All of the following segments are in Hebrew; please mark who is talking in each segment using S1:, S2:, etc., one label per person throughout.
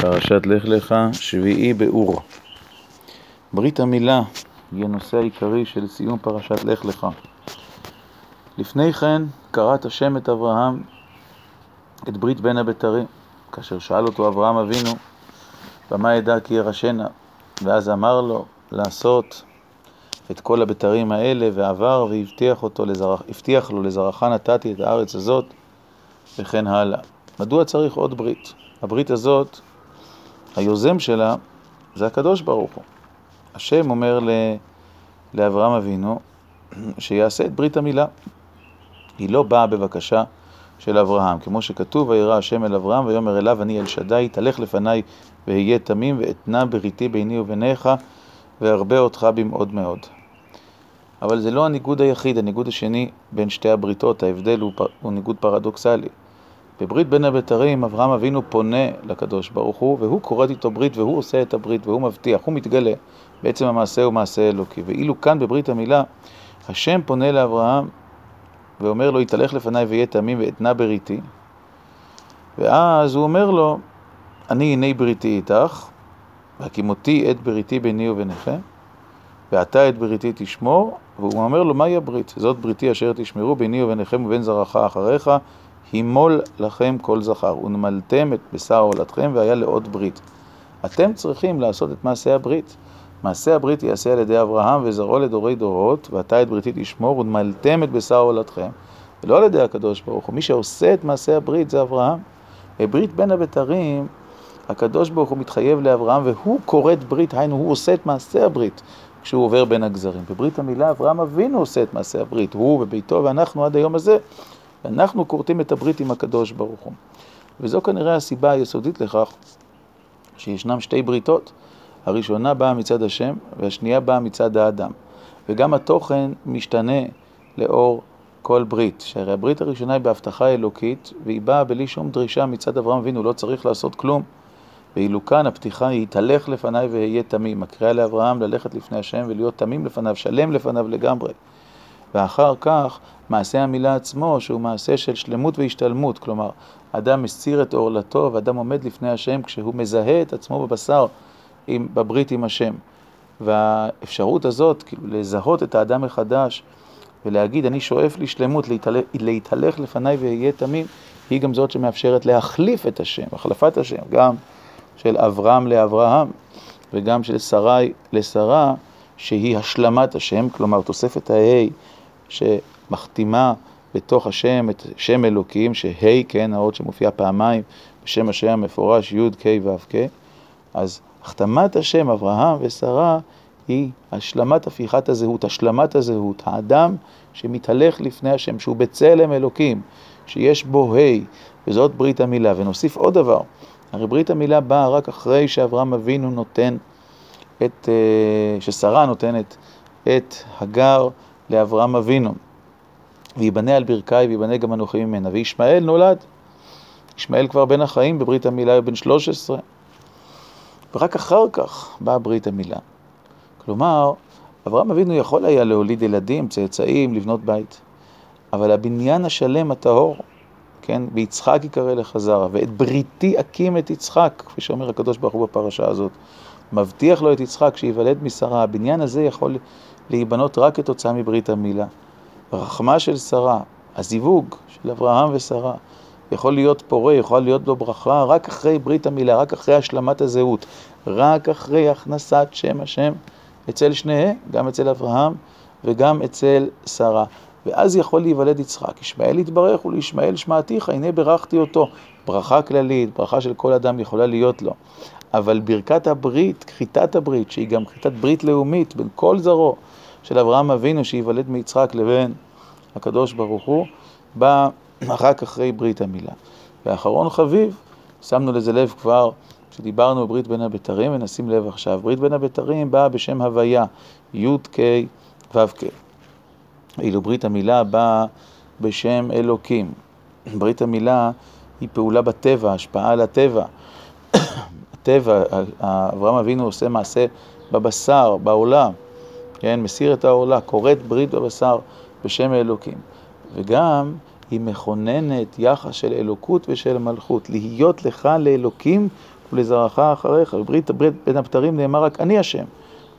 S1: פרשת לך לך, שביעי באור. ברית המילה היא הנושא העיקרי של סיום פרשת לך לך. לפני כן קראת השם את אברהם, את ברית בין הבתרים, כאשר שאל אותו אברהם אבינו, במה ידע כי ירשנה? ואז אמר לו לעשות את כל הבתרים האלה, ועבר והבטיח לזרח, לו לזרעך נתתי את הארץ הזאת, וכן הלאה. מדוע צריך עוד ברית? הברית הזאת היוזם שלה זה הקדוש ברוך הוא. השם אומר לאברהם אבינו שיעשה את ברית המילה. היא לא באה בבקשה של אברהם, כמו שכתוב, וירא השם אל אברהם ויאמר אליו אני אל שדי, תלך לפניי ואהיה תמים ואתנה בריתי ביני וביניך וארבה אותך במאוד מאוד. אבל זה לא הניגוד היחיד, הניגוד השני בין שתי הבריתות, ההבדל הוא, הוא ניגוד פרדוקסלי. בברית בין הבתרים אברהם אבינו פונה לקדוש ברוך הוא, והוא כורת איתו ברית, והוא עושה את הברית, והוא מבטיח, הוא מתגלה. בעצם המעשה הוא מעשה אלוקי. ואילו כאן בברית המילה, השם פונה לאברהם ואומר לו, יתהלך לפניי ויהיה תמים ואתנה בריתי. ואז הוא אומר לו, אני הנה בריתי איתך, והקימותי את בריתי ביני וביניכם, ואתה את בריתי תשמור, והוא אומר לו, מהי הברית? זאת בריתי אשר תשמרו ביני וביניכם ובין זרעך אחריך, הימול לכם כל זכר, ונמלתם את בשר עולתכם, והיה לעוד ברית. אתם צריכים לעשות את מעשה הברית. מעשה הברית ייעשה על ידי אברהם וזרעו לדורי דורות, ואתה את בריתי תשמור, ונמלתם את בשר עולתכם. ולא על ידי הקדוש ברוך הוא. מי שעושה את מעשה הברית זה אברהם. בברית בין הבתרים, הקדוש ברוך הוא מתחייב לאברהם, והוא כורת ברית, היינו, הוא עושה את מעשה הברית כשהוא עובר בין הגזרים. בברית המילה אברהם אבינו עושה את מעשה הברית, הוא וביתו ואנחנו עד היום הזה אנחנו כורתים את הברית עם הקדוש ברוך הוא. וזו כנראה הסיבה היסודית לכך שישנם שתי בריתות. הראשונה באה מצד השם והשנייה באה מצד האדם. וגם התוכן משתנה לאור כל ברית. שהרי הברית הראשונה היא בהבטחה אלוקית והיא באה בלי שום דרישה מצד אברהם אבינו, לא צריך לעשות כלום. ואילו כאן הפתיחה היא, תלך לפניי ואהיה תמים. הקריאה לאברהם ללכת לפני השם ולהיות תמים לפניו, שלם לפניו לגמרי. ואחר כך מעשה המילה עצמו, שהוא מעשה של שלמות והשתלמות, כלומר, אדם מסיר את עורלתו ואדם עומד לפני השם כשהוא מזהה את עצמו בבשר עם, בברית עם השם. והאפשרות הזאת, כאילו לזהות את האדם מחדש ולהגיד, אני שואף לשלמות, להתהלך, להתהלך לפניי ואהיה תמים, היא גם זאת שמאפשרת להחליף את השם, החלפת השם, גם של אברהם לאברהם וגם של שרי לשרה, שהיא השלמת השם, כלומר תוספת הה' שמחתימה בתוך השם את שם אלוקים, שה' כן, האות שמופיעה פעמיים בשם השם המפורש י' ק' ו' ק', אז החתמת השם אברהם ושרה היא השלמת הפיכת הזהות, השלמת הזהות, האדם שמתהלך לפני השם, שהוא בצלם אלוקים, שיש בו ה', וזאת ברית המילה. ונוסיף עוד דבר, הרי ברית המילה באה רק אחרי שאברהם אבינו נותן את, אה, ששרה נותנת את הגר לאברהם אבינו, ויבנה על ברכי ויבנה גם אנוכי ממנה. וישמעאל נולד, ישמעאל כבר בן החיים בברית המילה הוא בן 13, ורק אחר כך באה ברית המילה. כלומר, אברהם אבינו יכול היה להוליד ילדים, צאצאים, לבנות בית, אבל הבניין השלם הטהור, כן, ויצחק יקרא לך זרע, ואת בריתי אקים את יצחק, כפי שאומר הקדוש ברוך הוא בפרשה הזאת, מבטיח לו את יצחק שייוולד משרה, הבניין הזה יכול להיבנות רק כתוצאה מברית המילה. רחמה של שרה, הזיווג של אברהם ושרה, יכול להיות פורה, יכול להיות לו ברכה רק אחרי ברית המילה, רק אחרי השלמת הזהות, רק אחרי הכנסת שם השם אצל שניהם, גם אצל אברהם וגם אצל שרה. ואז יכול להיוולד יצחק. ישמעאל יתברך ולישמעאל שמעתיך, הנה ברכתי אותו. ברכה כללית, ברכה של כל אדם יכולה להיות לו. אבל ברכת הברית, כחיתת הברית, שהיא גם כחיתת ברית לאומית בין כל זרעו של אברהם אבינו שייוולד מיצחק לבין הקדוש ברוך הוא, בא רק אחרי ברית המילה. ואחרון חביב, שמנו לזה לב כבר כשדיברנו בברית בין הבתרים, ונשים לב עכשיו. ברית בין הבתרים באה בשם הוויה, י' כ' ו' כ'. ואילו ברית המילה באה בשם אלוקים. ברית המילה היא פעולה בטבע, השפעה על הטבע. הטבע, אברהם אבינו עושה מעשה בבשר, בעולם, כן, מסיר את העולה, כורת ברית בבשר בשם האלוקים. וגם היא מכוננת יחס של אלוקות ושל מלכות, להיות לך לאלוקים ולזרעך אחריך. בברית בין הבתרים נאמר רק אני השם,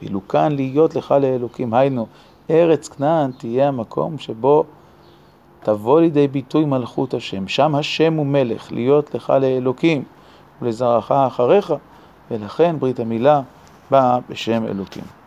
S1: ואילו כאן להיות לך לאלוקים. היינו, ארץ כנען תהיה המקום שבו תבוא לידי ביטוי מלכות השם. שם השם הוא מלך, להיות לך לאלוקים ולזרעך אחריך, ולכן ברית המילה באה בשם אלוקים.